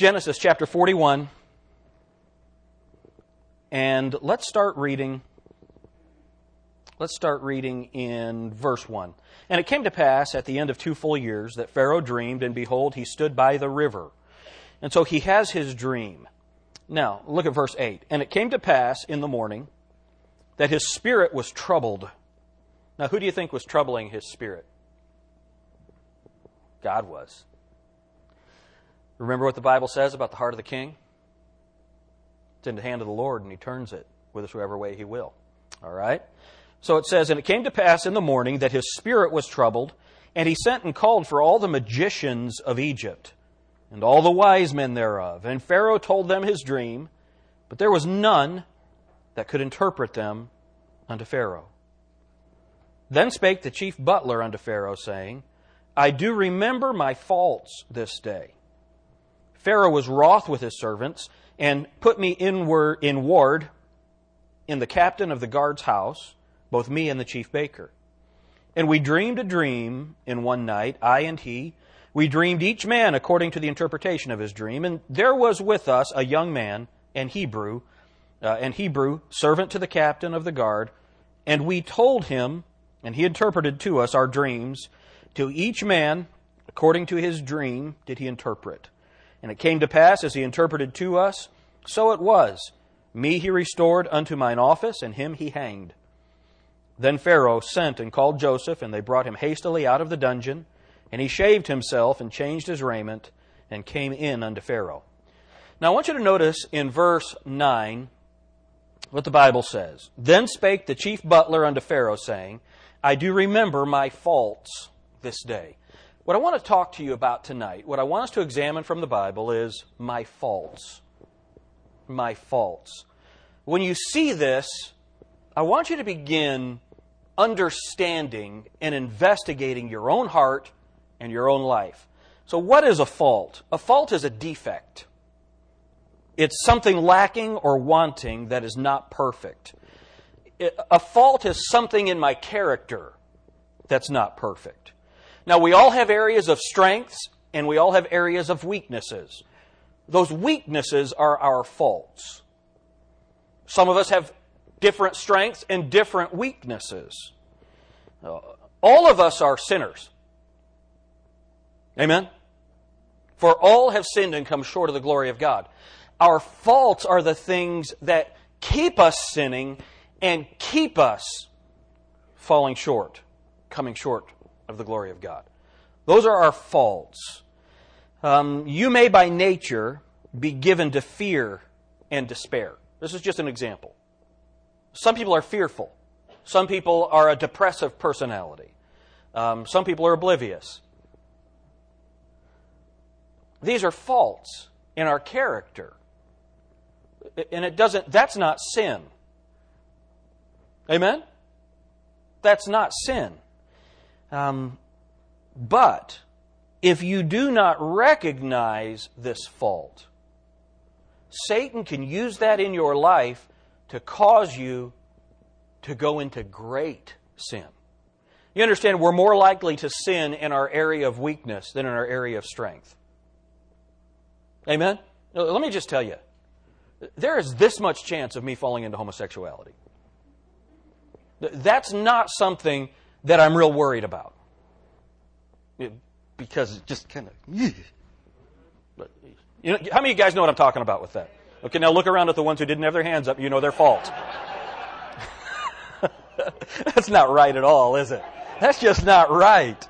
Genesis chapter 41. And let's start reading. Let's start reading in verse 1. And it came to pass at the end of two full years that Pharaoh dreamed, and behold, he stood by the river. And so he has his dream. Now, look at verse 8. And it came to pass in the morning that his spirit was troubled. Now, who do you think was troubling his spirit? God was. Remember what the Bible says about the heart of the king? It's in the hand of the Lord, and he turns it whithersoever way he will. All right? So it says, And it came to pass in the morning that his spirit was troubled, and he sent and called for all the magicians of Egypt, and all the wise men thereof. And Pharaoh told them his dream, but there was none that could interpret them unto Pharaoh. Then spake the chief butler unto Pharaoh, saying, I do remember my faults this day. Pharaoh was wroth with his servants, and put me in, in ward in the captain of the guard's house, both me and the chief baker. And we dreamed a dream in one night, I and he. We dreamed each man according to the interpretation of his dream, and there was with us a young man, an Hebrew, uh, an Hebrew, servant to the captain of the guard, and we told him, and he interpreted to us our dreams. To each man, according to his dream, did he interpret. And it came to pass, as he interpreted to us, so it was. Me he restored unto mine office, and him he hanged. Then Pharaoh sent and called Joseph, and they brought him hastily out of the dungeon. And he shaved himself and changed his raiment, and came in unto Pharaoh. Now I want you to notice in verse 9 what the Bible says. Then spake the chief butler unto Pharaoh, saying, I do remember my faults this day. What I want to talk to you about tonight, what I want us to examine from the Bible is my faults. My faults. When you see this, I want you to begin understanding and investigating your own heart and your own life. So, what is a fault? A fault is a defect. It's something lacking or wanting that is not perfect. A fault is something in my character that's not perfect. Now, we all have areas of strengths and we all have areas of weaknesses. Those weaknesses are our faults. Some of us have different strengths and different weaknesses. Uh, all of us are sinners. Amen? For all have sinned and come short of the glory of God. Our faults are the things that keep us sinning and keep us falling short, coming short of the glory of God. Those are our faults. Um, you may by nature be given to fear and despair. This is just an example. Some people are fearful. Some people are a depressive personality. Um, some people are oblivious. These are faults in our character. And it doesn't, that's not sin. Amen? That's not sin. Um, but if you do not recognize this fault, Satan can use that in your life to cause you to go into great sin. You understand, we're more likely to sin in our area of weakness than in our area of strength. Amen? Let me just tell you there is this much chance of me falling into homosexuality. That's not something that I'm real worried about. Because it just kind of. But, you know, how many of you guys know what I'm talking about with that? Okay, now look around at the ones who didn't have their hands up. You know their fault. that's not right at all, is it? That's just not right.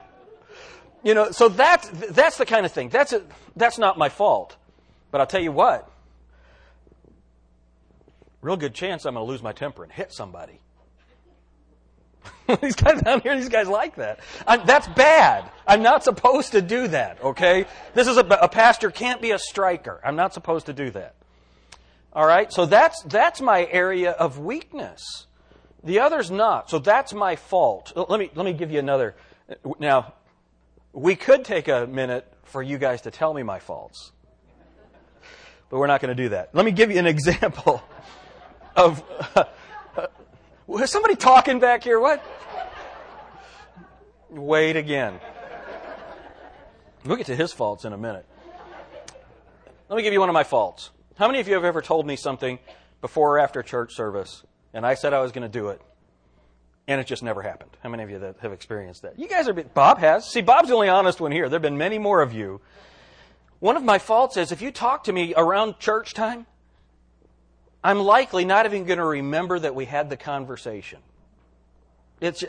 You know, so that's, that's the kind of thing. That's, a, that's not my fault. But I'll tell you what, real good chance I'm going to lose my temper and hit somebody. these guys down here, these guys like that. I'm, that's bad. I'm not supposed to do that, okay? This is a, a pastor can't be a striker. I'm not supposed to do that. All right? So that's, that's my area of weakness. The other's not. So that's my fault. Let me, let me give you another. Now, we could take a minute for you guys to tell me my faults, but we're not going to do that. Let me give you an example of. Uh, Was somebody talking back here? What? Wait again. We'll get to his faults in a minute. Let me give you one of my faults. How many of you have ever told me something before or after church service, and I said I was going to do it, and it just never happened? How many of you that have experienced that? You guys are. Bob has. See, Bob's the only honest one here. There have been many more of you. One of my faults is if you talk to me around church time, I'm likely not even going to remember that we had the conversation. It's,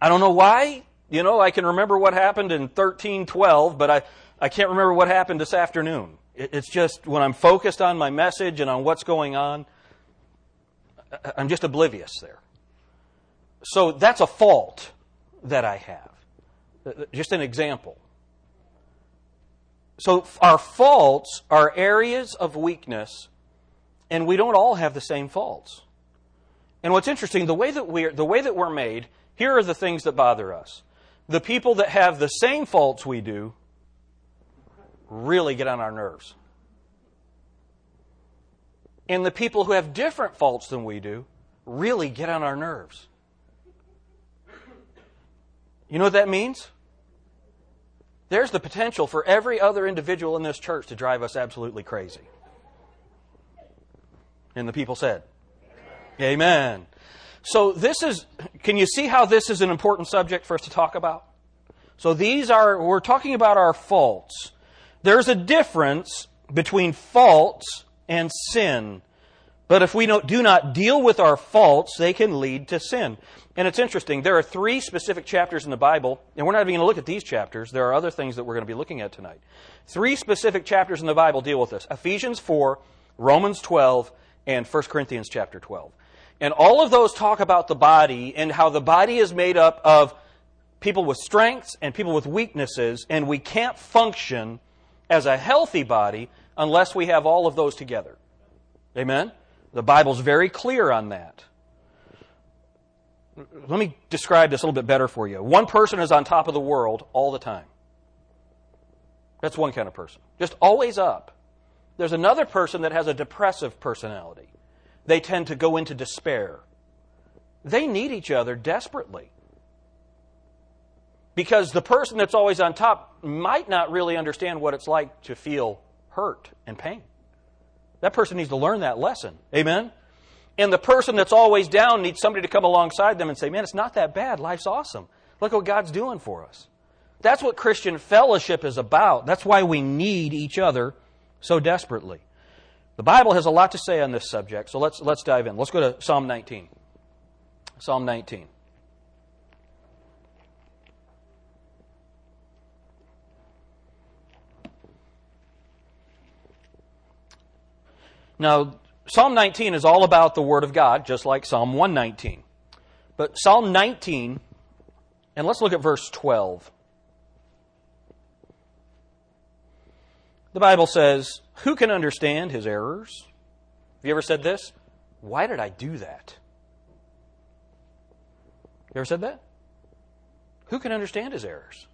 I don't know why. You know, I can remember what happened in 1312, but I, I can't remember what happened this afternoon. It's just when I'm focused on my message and on what's going on, I'm just oblivious there. So that's a fault that I have. Uh, uh, just an example. So our faults are areas of weakness, and we don't all have the same faults. And what's interesting, the way that we're, the way that we're made, here are the things that bother us. The people that have the same faults we do really get on our nerves. And the people who have different faults than we do really get on our nerves. You know what that means? There's the potential for every other individual in this church to drive us absolutely crazy. And the people said, Amen. Amen. So this is, can you see how this is an important subject for us to talk about? So these are, we're talking about our faults. There's a difference between faults and sin. But if we do not deal with our faults, they can lead to sin. And it's interesting, there are three specific chapters in the Bible, and we're not even going to look at these chapters. There are other things that we're going to be looking at tonight. Three specific chapters in the Bible deal with this Ephesians 4, Romans 12, and 1 Corinthians chapter 12. And all of those talk about the body and how the body is made up of people with strengths and people with weaknesses, and we can't function as a healthy body unless we have all of those together. Amen? The Bible's very clear on that. Let me describe this a little bit better for you. One person is on top of the world all the time. That's one kind of person. Just always up. There's another person that has a depressive personality. They tend to go into despair. They need each other desperately. Because the person that's always on top might not really understand what it's like to feel hurt and pain. That person needs to learn that lesson. Amen? And the person that's always down needs somebody to come alongside them and say, Man, it's not that bad. Life's awesome. Look what God's doing for us. That's what Christian fellowship is about. That's why we need each other so desperately. The Bible has a lot to say on this subject, so let's, let's dive in. Let's go to Psalm 19. Psalm 19. Now, Psalm 19 is all about the Word of God, just like Psalm 119. But Psalm 19, and let's look at verse 12. The Bible says, Who can understand his errors? Have you ever said this? Why did I do that? You ever said that? Who can understand his errors?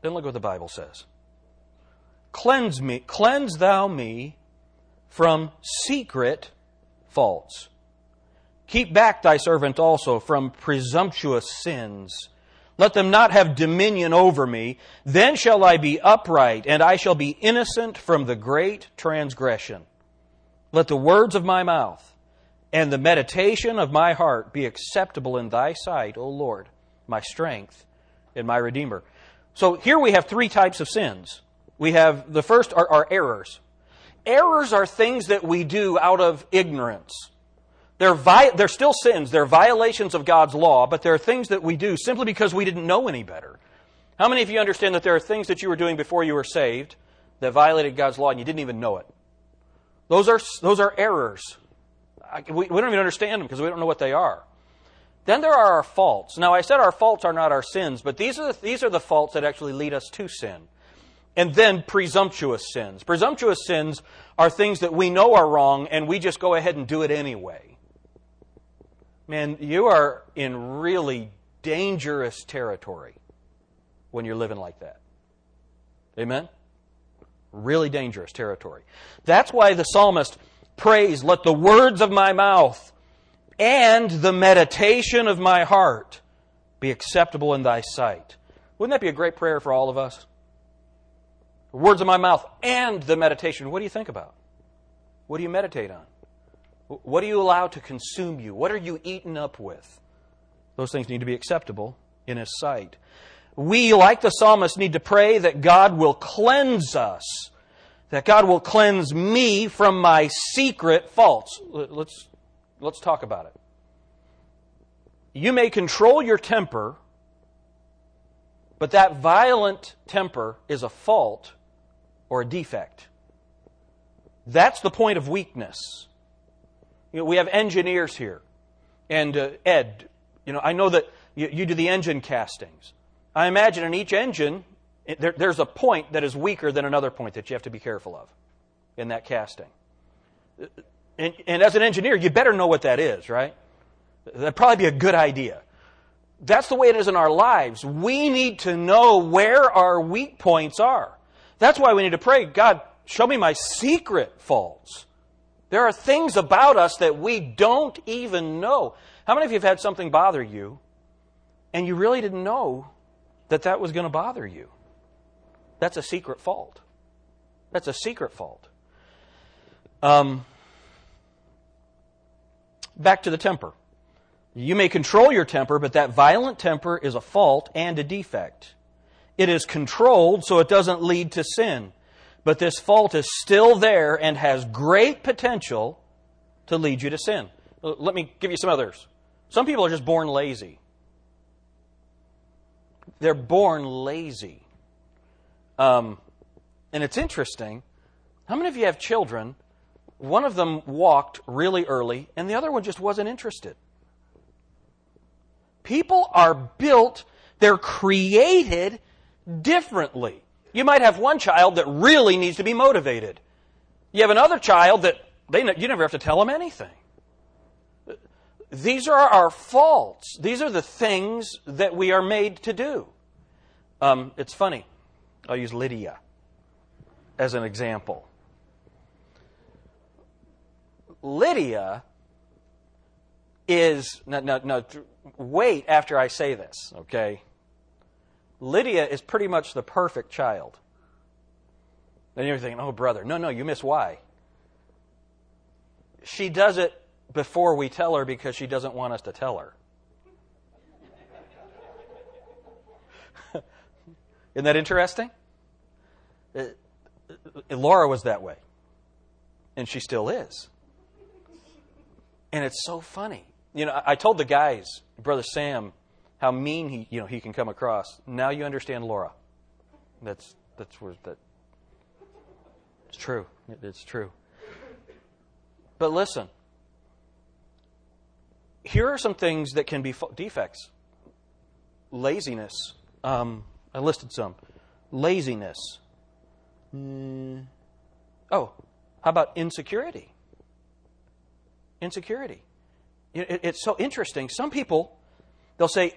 Then look what the Bible says. Cleanse me, cleanse thou me from secret faults. Keep back thy servant also from presumptuous sins. Let them not have dominion over me. Then shall I be upright, and I shall be innocent from the great transgression. Let the words of my mouth and the meditation of my heart be acceptable in thy sight, O Lord, my strength and my Redeemer. So here we have three types of sins. We have the first are, are errors errors are things that we do out of ignorance. They're, vi- they're still sins. They're violations of God's law, but they're things that we do simply because we didn't know any better. How many of you understand that there are things that you were doing before you were saved that violated God's law and you didn't even know it? Those are, those are errors. I, we, we don't even understand them because we don't know what they are. Then there are our faults. Now, I said our faults are not our sins, but these are the, these are the faults that actually lead us to sin and then presumptuous sins. Presumptuous sins are things that we know are wrong and we just go ahead and do it anyway. Man, you are in really dangerous territory when you're living like that. Amen? Really dangerous territory. That's why the psalmist prays, Let the words of my mouth and the meditation of my heart be acceptable in thy sight. Wouldn't that be a great prayer for all of us? words of my mouth and the meditation. What do you think about? What do you meditate on? What do you allow to consume you? What are you eaten up with? Those things need to be acceptable in His sight. We, like the psalmist, need to pray that God will cleanse us, that God will cleanse me from my secret faults. Let's, let's talk about it. You may control your temper, but that violent temper is a fault or a defect. That's the point of weakness. You know, we have engineers here. And uh, Ed, you know, I know that you, you, do the engine castings. I imagine in each engine, it, there, there's a point that is weaker than another point that you have to be careful of in that casting. And, and as an engineer, you better know what that is, right? That'd probably be a good idea. That's the way it is in our lives. We need to know where our weak points are. That's why we need to pray, God, show me my secret faults. There are things about us that we don't even know. How many of you have had something bother you and you really didn't know that that was going to bother you? That's a secret fault. That's a secret fault. Um, back to the temper. You may control your temper, but that violent temper is a fault and a defect. It is controlled so it doesn't lead to sin. But this fault is still there and has great potential to lead you to sin. Let me give you some others. Some people are just born lazy. They're born lazy. Um, and it's interesting. How many of you have children? One of them walked really early, and the other one just wasn't interested. People are built, they're created differently. You might have one child that really needs to be motivated. You have another child that they, you never have to tell them anything. These are our faults. These are the things that we are made to do. Um, it's funny. I'll use Lydia as an example. Lydia is, no, no, no, wait after I say this, okay? Lydia is pretty much the perfect child. Then you're thinking, oh, brother, no, no, you miss why. She does it before we tell her because she doesn't want us to tell her. Isn't that interesting? Uh, Laura was that way. And she still is. And it's so funny. You know, I told the guys, Brother Sam, how mean he, you know, he can come across. Now you understand Laura. That's that's where that. It's true. It's true. But listen. Here are some things that can be defects. Laziness. Um, I listed some. Laziness. Mm. Oh, how about insecurity? Insecurity. It's so interesting. Some people, they'll say,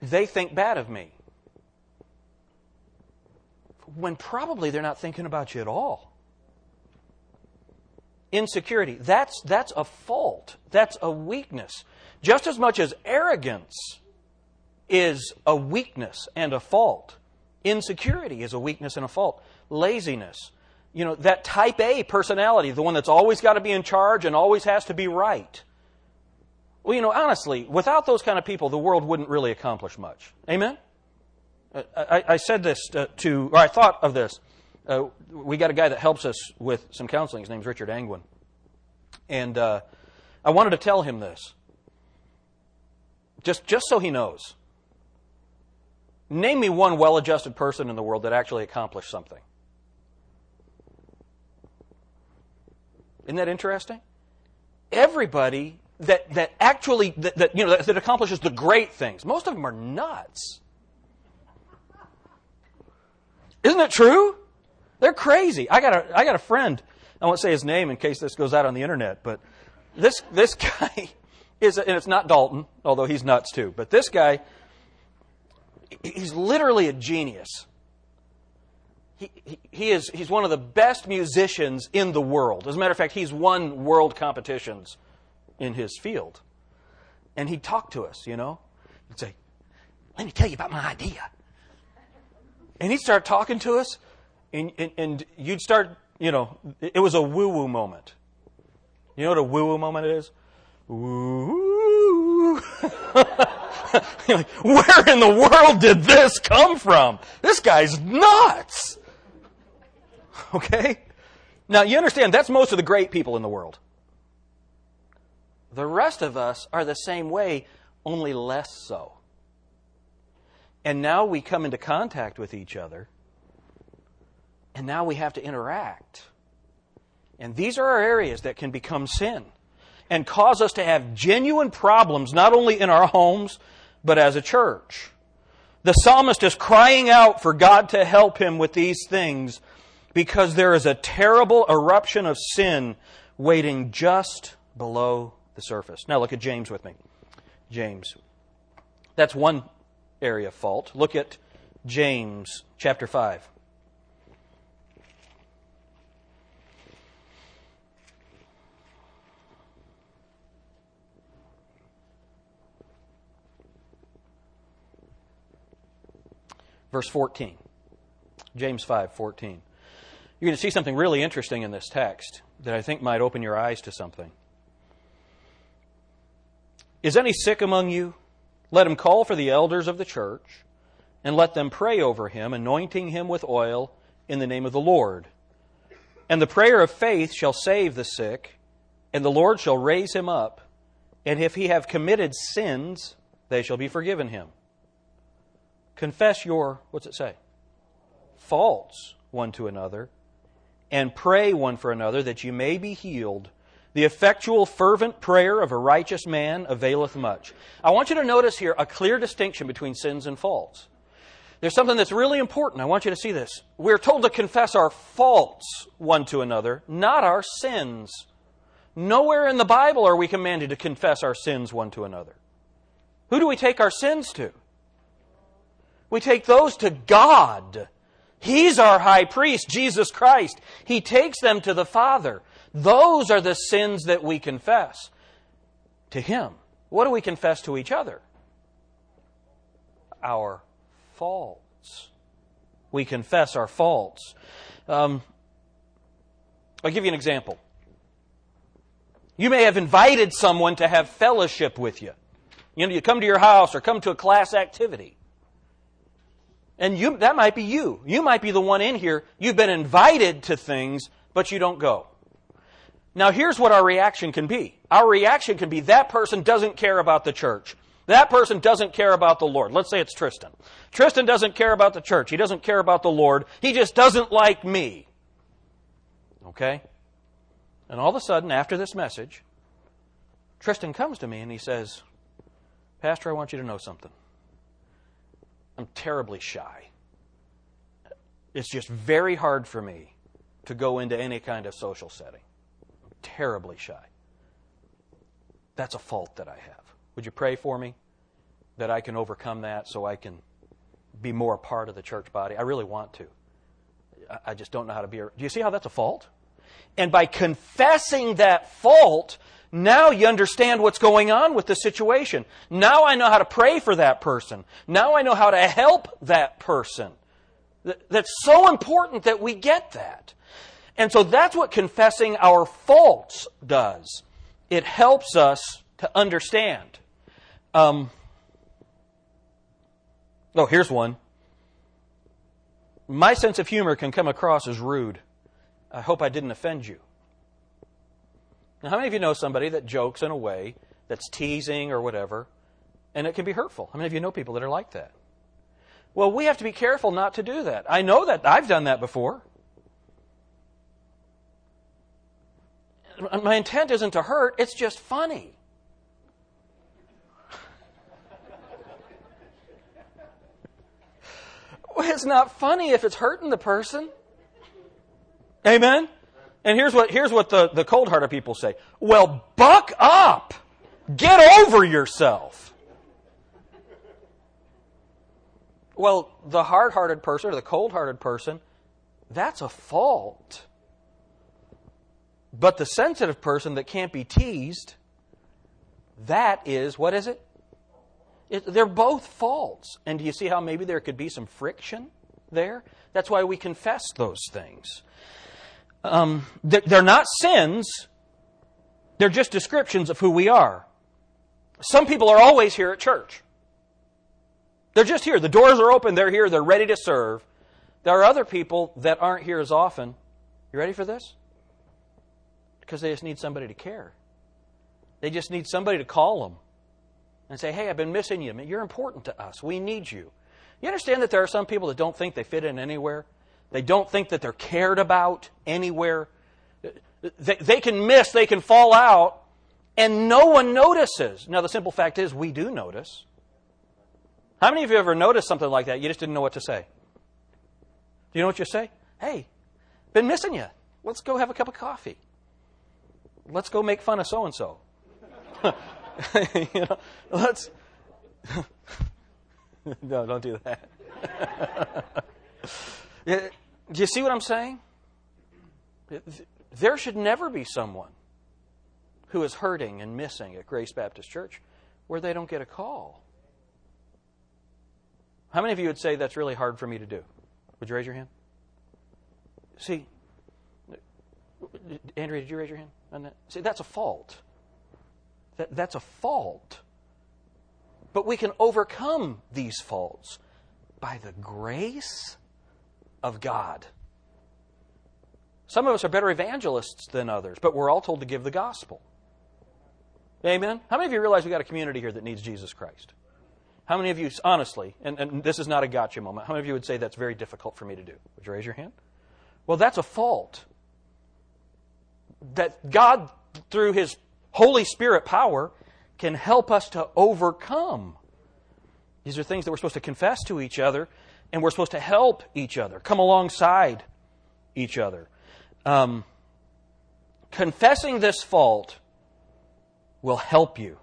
they think bad of me. When probably they're not thinking about you at all. Insecurity, that's, that's a fault. That's a weakness. Just as much as arrogance is a weakness and a fault, insecurity is a weakness and a fault. Laziness, you know, that type A personality, the one that's always got to be in charge and always has to be right. Well, you know, honestly, without those kind of people, the world wouldn't really accomplish much. Amen? Uh, I, I said this to, or I thought of this. Uh, we got a guy that helps us with some counseling. His name's Richard Angwin. And uh, I wanted to tell him this. Just, just so he knows. Name me one well adjusted person in the world that actually accomplished something. Isn't that interesting? Everybody that, that actually that, that you know that, that accomplishes the great things. Most of them are nuts. Isn't it true? They're crazy. I got a I got a friend. I won't say his name in case this goes out on the internet, but this this guy is and it's not Dalton, although he's nuts too. But this guy, he's literally a genius. He, he, he is he's one of the best musicians in the world. As a matter of fact, he's won world competitions in his field. And he'd talk to us, you know. He'd say, Let me tell you about my idea. And he'd start talking to us, and, and, and you'd start, you know, it was a woo woo moment. You know what a woo woo moment is? Woo. like, where in the world did this come from? This guy's nuts. Okay? Now, you understand, that's most of the great people in the world. The rest of us are the same way, only less so. And now we come into contact with each other, and now we have to interact. And these are our areas that can become sin and cause us to have genuine problems, not only in our homes, but as a church. The psalmist is crying out for God to help him with these things because there is a terrible eruption of sin waiting just below the surface. Now look at James with me. James. That's one area of fault. Look at James chapter 5. Verse 14. James 5 14. You're going to see something really interesting in this text that I think might open your eyes to something. Is any sick among you? Let him call for the elders of the church, and let them pray over him, anointing him with oil in the name of the Lord. And the prayer of faith shall save the sick, and the Lord shall raise him up. And if he have committed sins, they shall be forgiven him. Confess your, what's it say? Faults one to another and pray one for another that you may be healed. The effectual, fervent prayer of a righteous man availeth much. I want you to notice here a clear distinction between sins and faults. There's something that's really important. I want you to see this. We're told to confess our faults one to another, not our sins. Nowhere in the Bible are we commanded to confess our sins one to another. Who do we take our sins to? We take those to God. He's our high priest, Jesus Christ. He takes them to the Father. Those are the sins that we confess to Him. What do we confess to each other? Our faults. We confess our faults. Um, I'll give you an example. You may have invited someone to have fellowship with you. You know, you come to your house or come to a class activity. And you, that might be you. You might be the one in here. You've been invited to things, but you don't go. Now, here's what our reaction can be. Our reaction can be that person doesn't care about the church. That person doesn't care about the Lord. Let's say it's Tristan. Tristan doesn't care about the church. He doesn't care about the Lord. He just doesn't like me. Okay? And all of a sudden, after this message, Tristan comes to me and he says, Pastor, I want you to know something. I'm terribly shy. It's just very hard for me to go into any kind of social setting. Terribly shy. That's a fault that I have. Would you pray for me that I can overcome that so I can be more a part of the church body? I really want to. I just don't know how to be. Do you see how that's a fault? And by confessing that fault, now you understand what's going on with the situation. Now I know how to pray for that person. Now I know how to help that person. That's so important that we get that. And so that's what confessing our faults does. It helps us to understand. Um, oh, here's one. My sense of humor can come across as rude. I hope I didn't offend you. Now, how many of you know somebody that jokes in a way that's teasing or whatever, and it can be hurtful? How many of you know people that are like that? Well, we have to be careful not to do that. I know that. I've done that before. My intent isn't to hurt, it's just funny. well, it's not funny if it's hurting the person. Amen? And here's what, here's what the, the cold hearted people say Well, buck up! Get over yourself! Well, the hard hearted person or the cold hearted person, that's a fault. But the sensitive person that can't be teased, that is, what is it? it? They're both faults. And do you see how maybe there could be some friction? there. That's why we confess those things. Um, they're not sins, they're just descriptions of who we are. Some people are always here at church. They're just here. The doors are open, they're here, they're ready to serve. There are other people that aren't here as often. You ready for this? Because they just need somebody to care. They just need somebody to call them and say, Hey, I've been missing you. You're important to us. We need you. You understand that there are some people that don't think they fit in anywhere? They don't think that they're cared about anywhere. They, they can miss, they can fall out, and no one notices. Now, the simple fact is, we do notice. How many of you ever noticed something like that? You just didn't know what to say. Do you know what you say? Hey, been missing you. Let's go have a cup of coffee. Let's go make fun of so and so. Let's. no, don't do that. do you see what I'm saying? There should never be someone who is hurting and missing at Grace Baptist Church where they don't get a call. How many of you would say that's really hard for me to do? Would you raise your hand? See, Andrea, did you raise your hand on that? See, that's a fault. That, that's a fault. But we can overcome these faults by the grace of God. Some of us are better evangelists than others, but we're all told to give the gospel. Amen? How many of you realize we've got a community here that needs Jesus Christ? How many of you, honestly, and, and this is not a gotcha moment, how many of you would say that's very difficult for me to do? Would you raise your hand? Well, that's a fault. That God, through His Holy Spirit power, can help us to overcome. These are things that we're supposed to confess to each other, and we're supposed to help each other, come alongside each other. Um, confessing this fault will help you.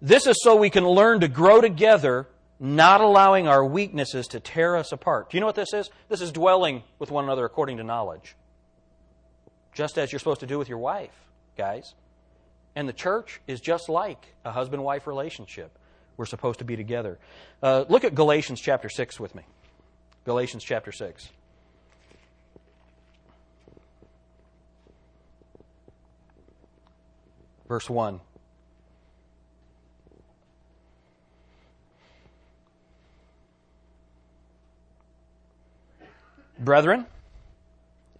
This is so we can learn to grow together, not allowing our weaknesses to tear us apart. Do you know what this is? This is dwelling with one another according to knowledge. Just as you're supposed to do with your wife, guys. And the church is just like a husband wife relationship. We're supposed to be together. Uh, look at Galatians chapter 6 with me. Galatians chapter 6. Verse 1. Brethren,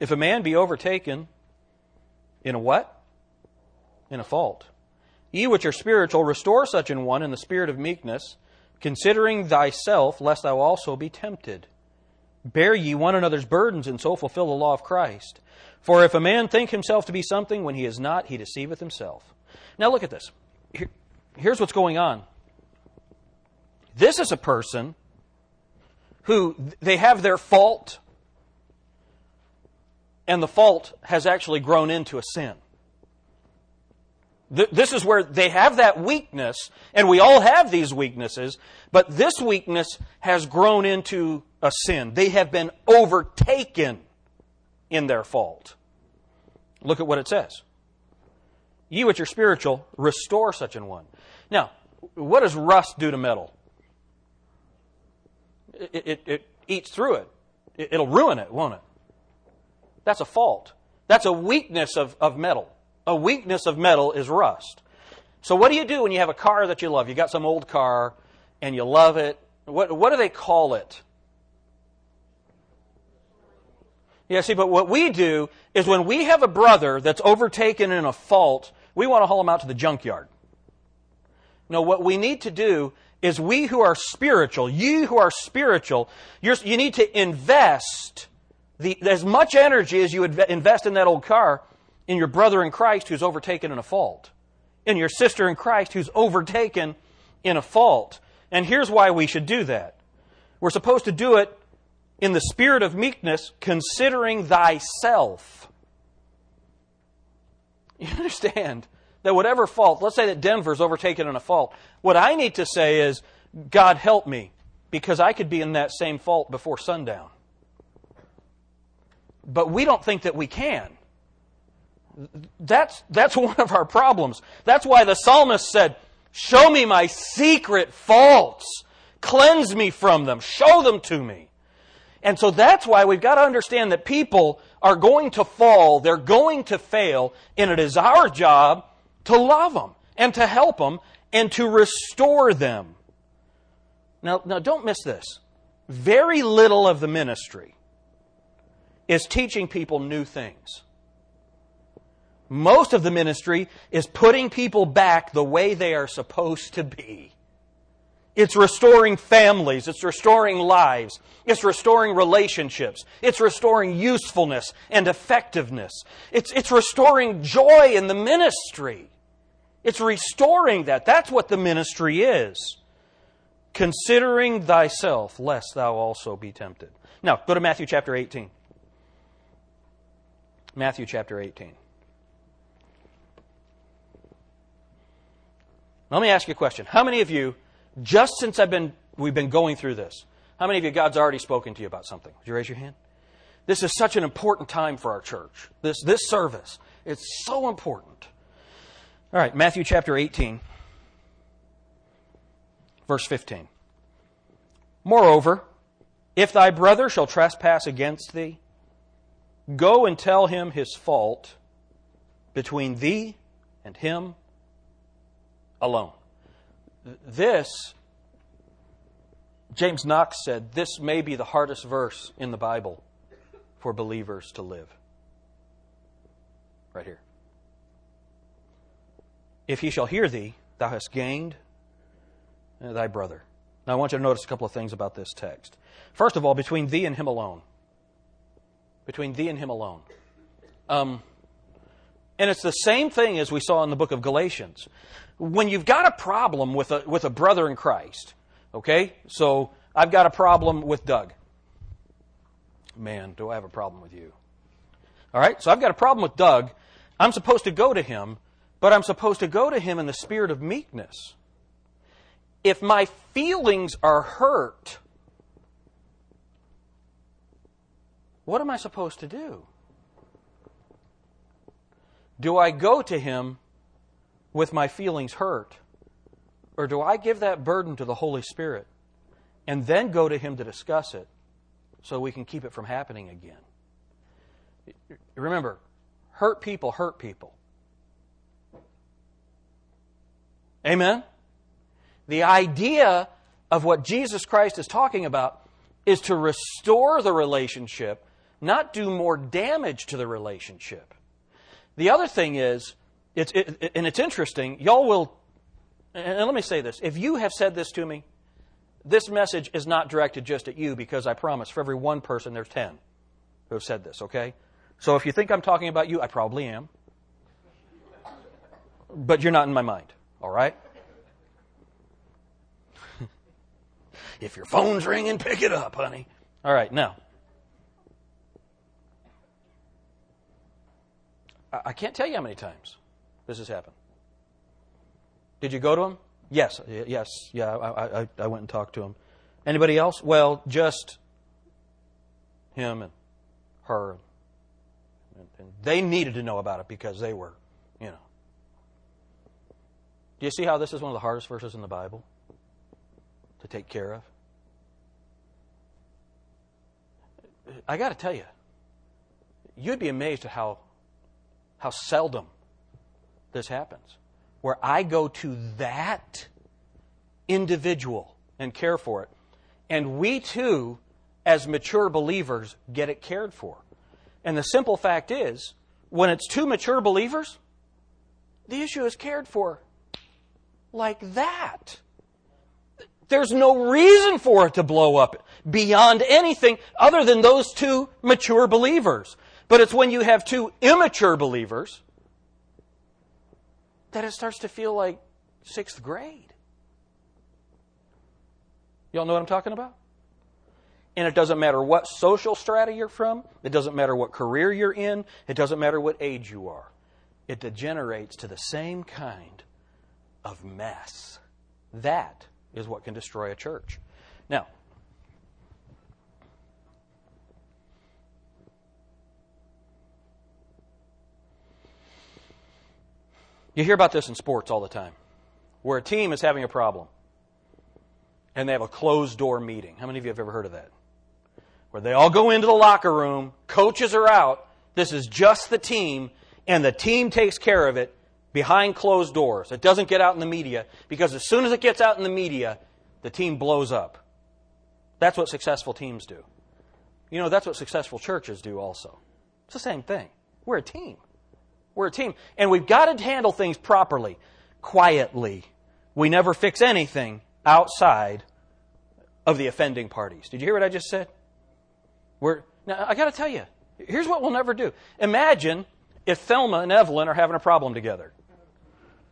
if a man be overtaken in a what? In a fault. Ye which are spiritual, restore such an one in the spirit of meekness, considering thyself, lest thou also be tempted. Bear ye one another's burdens, and so fulfill the law of Christ. For if a man think himself to be something when he is not, he deceiveth himself. Now look at this. Here, here's what's going on. This is a person who they have their fault and the fault has actually grown into a sin. This is where they have that weakness, and we all have these weaknesses, but this weakness has grown into a sin. They have been overtaken in their fault. Look at what it says. You, which are spiritual, restore such an one. Now, what does rust do to metal? It, it, it eats through it. It'll ruin it, won't it? That's a fault. That's a weakness of, of metal. A weakness of metal is rust. So, what do you do when you have a car that you love? You got some old car and you love it. What, what do they call it? Yeah, see, but what we do is when we have a brother that's overtaken in a fault, we want to haul him out to the junkyard. No, what we need to do is we who are spiritual, you who are spiritual, you need to invest the, as much energy as you invest in that old car in your brother in Christ who's overtaken in a fault, in your sister in Christ who's overtaken in a fault. And here's why we should do that. We're supposed to do it in the spirit of meekness, considering thyself. You understand that whatever fault, let's say that Denver's overtaken in a fault, what I need to say is, God help me, because I could be in that same fault before sundown. But we don't think that we can. That's, that's one of our problems. That's why the psalmist said, Show me my secret faults. Cleanse me from them. Show them to me. And so that's why we've got to understand that people are going to fall, they're going to fail, and it is our job to love them and to help them and to restore them. Now, now don't miss this. Very little of the ministry is teaching people new things. Most of the ministry is putting people back the way they are supposed to be. It's restoring families. It's restoring lives. It's restoring relationships. It's restoring usefulness and effectiveness. It's, it's restoring joy in the ministry. It's restoring that. That's what the ministry is. Considering thyself, lest thou also be tempted. Now, go to Matthew chapter 18. Matthew chapter 18. Let me ask you a question. How many of you, just since I've been, we've been going through this, how many of you God's already spoken to you about something? Would you raise your hand? This is such an important time for our church. This, this service. It's so important. All right, Matthew chapter 18, verse 15. Moreover, if thy brother shall trespass against thee, go and tell him his fault between thee and him alone. This, James Knox said, this may be the hardest verse in the Bible for believers to live. Right here. If he shall hear thee, thou hast gained uh, thy brother. Now, I want you to notice a couple of things about this text. First of all, between thee and him alone. Between thee and him alone. Um, and it's the same thing as we saw in the book of Galatians. When you've got a problem with a, with a brother in Christ, okay? So I've got a problem with Doug. Man, do I have a problem with you. All right? So I've got a problem with Doug. I'm supposed to go to him, but I'm supposed to go to him in the spirit of meekness if my feelings are hurt, what am I supposed to do? Do I go to him with my feelings hurt? Or do I give that burden to the Holy Spirit and then go to him to discuss it so we can keep it from happening again? Remember, hurt people hurt people. Amen? The idea of what Jesus Christ is talking about is to restore the relationship, not do more damage to the relationship. The other thing is, it's, it, and it's interesting, y'all will, and let me say this if you have said this to me, this message is not directed just at you because I promise for every one person there's 10 who have said this, okay? So if you think I'm talking about you, I probably am. But you're not in my mind, all right? If your phone's ringing, pick it up, honey. All right, now. I can't tell you how many times this has happened. Did you go to him? Yes, yes, yeah. I, I, I went and talked to him. Anybody else? Well, just him and her, and, they needed to know about it because they were, you know. Do you see how this is one of the hardest verses in the Bible to take care of? I got to tell you, you'd be amazed at how, how seldom this happens. Where I go to that individual and care for it. And we too, as mature believers, get it cared for. And the simple fact is, when it's two mature believers, the issue is cared for like that. There's no reason for it to blow up beyond anything other than those two mature believers. But it's when you have two immature believers that it starts to feel like sixth grade. Y'all know what I'm talking about? And it doesn't matter what social strata you're from, it doesn't matter what career you're in, it doesn't matter what age you are. It degenerates to the same kind of mess. That is what can destroy a church. Now, you hear about this in sports all the time, where a team is having a problem and they have a closed door meeting. How many of you have ever heard of that? where they all go into the locker room, coaches are out, this is just the team, and the team takes care of it behind closed doors. It doesn't get out in the media because as soon as it gets out in the media, the team blows up. That's what successful teams do. You know, that's what successful churches do also. It's the same thing. We're a team. We're a team. And we've got to handle things properly, quietly. We never fix anything outside of the offending parties. Did you hear what I just said? We're, now, I got to tell you, here's what we'll never do. Imagine if Thelma and Evelyn are having a problem together.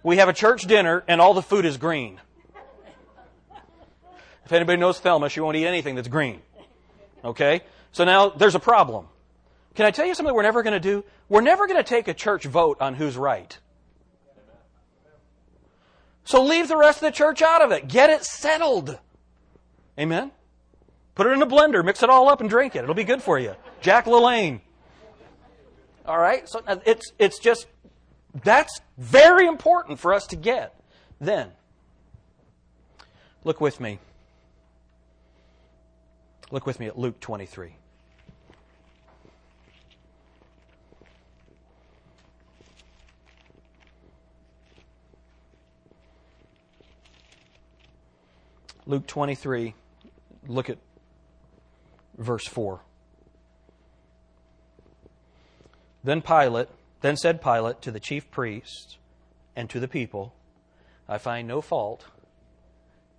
We have a church dinner and all the food is green. If anybody knows Thelma, she won't eat anything that's green. Okay? So now there's a problem. Can I tell you something we're never going to do? We're never going to take a church vote on who's right. So leave the rest of the church out of it. Get it settled. Amen? Put it in a blender, mix it all up, and drink it. It'll be good for you. Jack LaLanne. All right? So uh, it's, it's just, that's very important for us to get. Then, look with me. Look with me at Luke 23. Luke 23, look at verse 4. Then Pilate, then said Pilate to the chief priests and to the people, I find no fault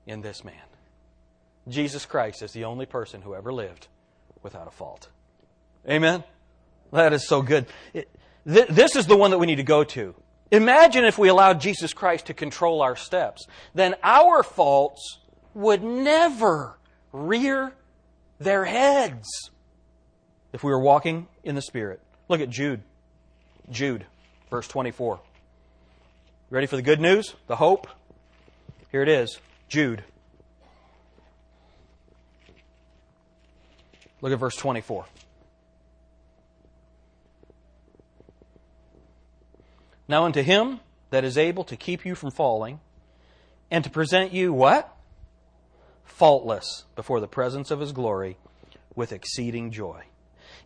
in this man. Jesus Christ is the only person who ever lived without a fault. Amen? That is so good. It, th- this is the one that we need to go to. Imagine if we allowed Jesus Christ to control our steps. Then our faults would never rear their heads if we were walking in the Spirit. Look at Jude. Jude, verse 24. Ready for the good news? The hope? Here it is. Jude. Look at verse 24. Now unto him that is able to keep you from falling and to present you what? Faultless before the presence of his glory with exceeding joy.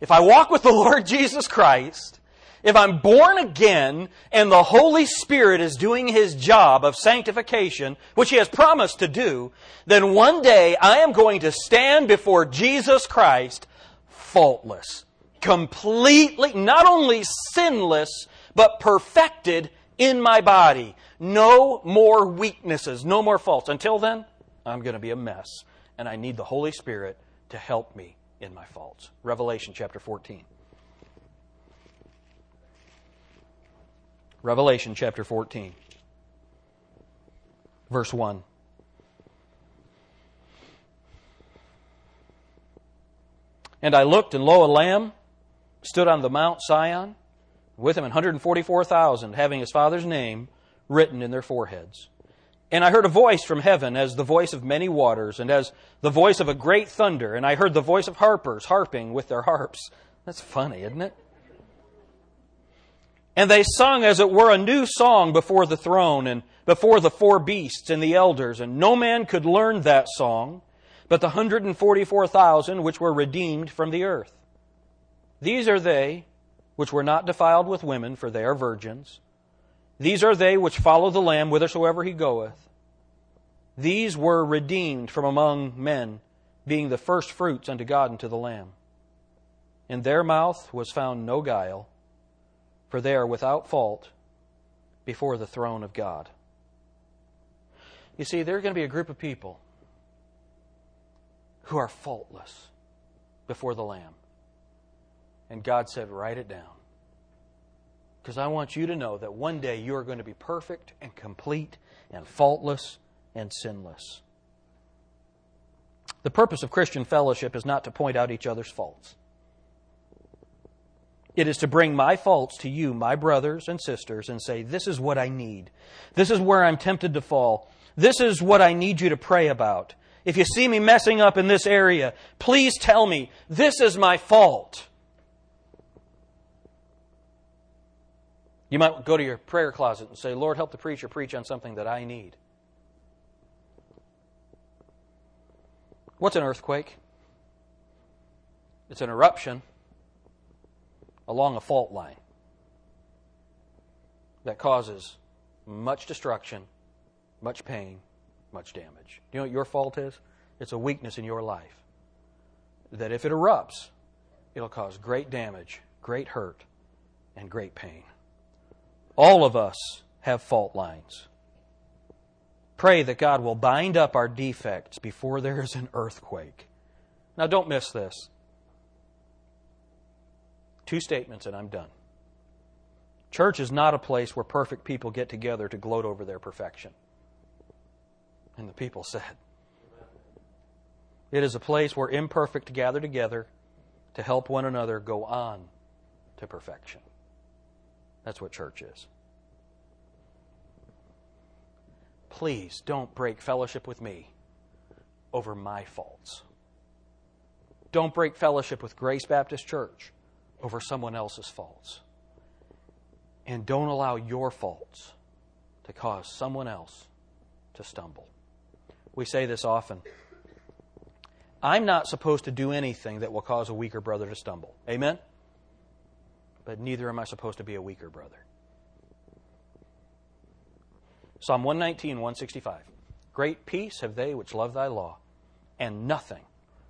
If I walk with the Lord Jesus Christ, if I'm born again and the Holy Spirit is doing his job of sanctification, which he has promised to do, then one day I am going to stand before Jesus Christ faultless. Completely, not only sinless, but perfected in my body. No more weaknesses, no more faults. Until then, I'm going to be a mess, and I need the Holy Spirit to help me in my faults. Revelation chapter 14. Revelation chapter 14, verse 1. And I looked, and lo, a lamb stood on the Mount Sion, with him 144,000, having his father's name written in their foreheads. And I heard a voice from heaven as the voice of many waters and as the voice of a great thunder. And I heard the voice of harpers harping with their harps. That's funny, isn't it? And they sung as it were a new song before the throne and before the four beasts and the elders. And no man could learn that song but the 144,000 which were redeemed from the earth. These are they which were not defiled with women, for they are virgins. These are they which follow the Lamb whithersoever he goeth. These were redeemed from among men, being the first fruits unto God and to the Lamb. In their mouth was found no guile, for they are without fault before the throne of God. You see, there are going to be a group of people who are faultless before the Lamb. And God said, Write it down. Because I want you to know that one day you are going to be perfect and complete and faultless and sinless. The purpose of Christian fellowship is not to point out each other's faults. It is to bring my faults to you, my brothers and sisters, and say, This is what I need. This is where I'm tempted to fall. This is what I need you to pray about. If you see me messing up in this area, please tell me, This is my fault. You might go to your prayer closet and say, Lord, help the preacher preach on something that I need. What's an earthquake? It's an eruption along a fault line that causes much destruction, much pain, much damage. Do you know what your fault is? It's a weakness in your life. That if it erupts, it'll cause great damage, great hurt, and great pain. All of us have fault lines. Pray that God will bind up our defects before there is an earthquake. Now, don't miss this. Two statements, and I'm done. Church is not a place where perfect people get together to gloat over their perfection. And the people said, It is a place where imperfect gather together to help one another go on to perfection. That's what church is. Please don't break fellowship with me over my faults. Don't break fellowship with Grace Baptist Church over someone else's faults. And don't allow your faults to cause someone else to stumble. We say this often. I'm not supposed to do anything that will cause a weaker brother to stumble. Amen? But neither am I supposed to be a weaker brother. Psalm 119, 165. Great peace have they which love thy law, and nothing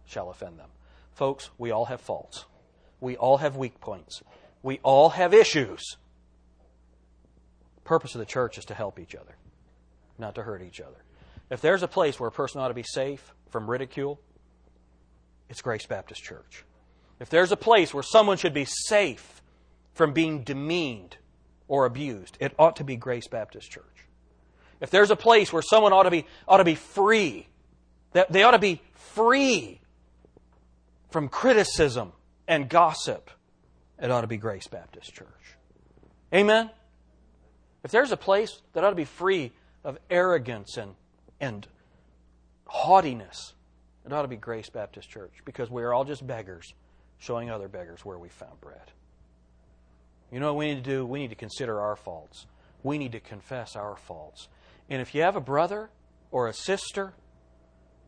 shall offend them. Folks, we all have faults. We all have weak points. We all have issues. purpose of the church is to help each other, not to hurt each other. If there's a place where a person ought to be safe from ridicule, it's Grace Baptist Church. If there's a place where someone should be safe from being demeaned or abused, it ought to be Grace Baptist Church. If there's a place where someone ought to be, ought to be free, that they ought to be free from criticism and gossip, it ought to be Grace Baptist Church. Amen? If there's a place that ought to be free of arrogance and, and haughtiness, it ought to be Grace Baptist Church because we are all just beggars showing other beggars where we found bread. You know what we need to do? We need to consider our faults. We need to confess our faults. And if you have a brother or a sister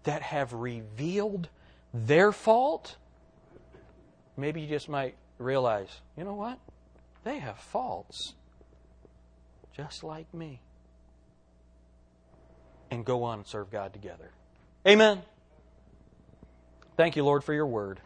that have revealed their fault, maybe you just might realize, you know what? They have faults just like me. And go on and serve God together. Amen. Thank you, Lord, for your word.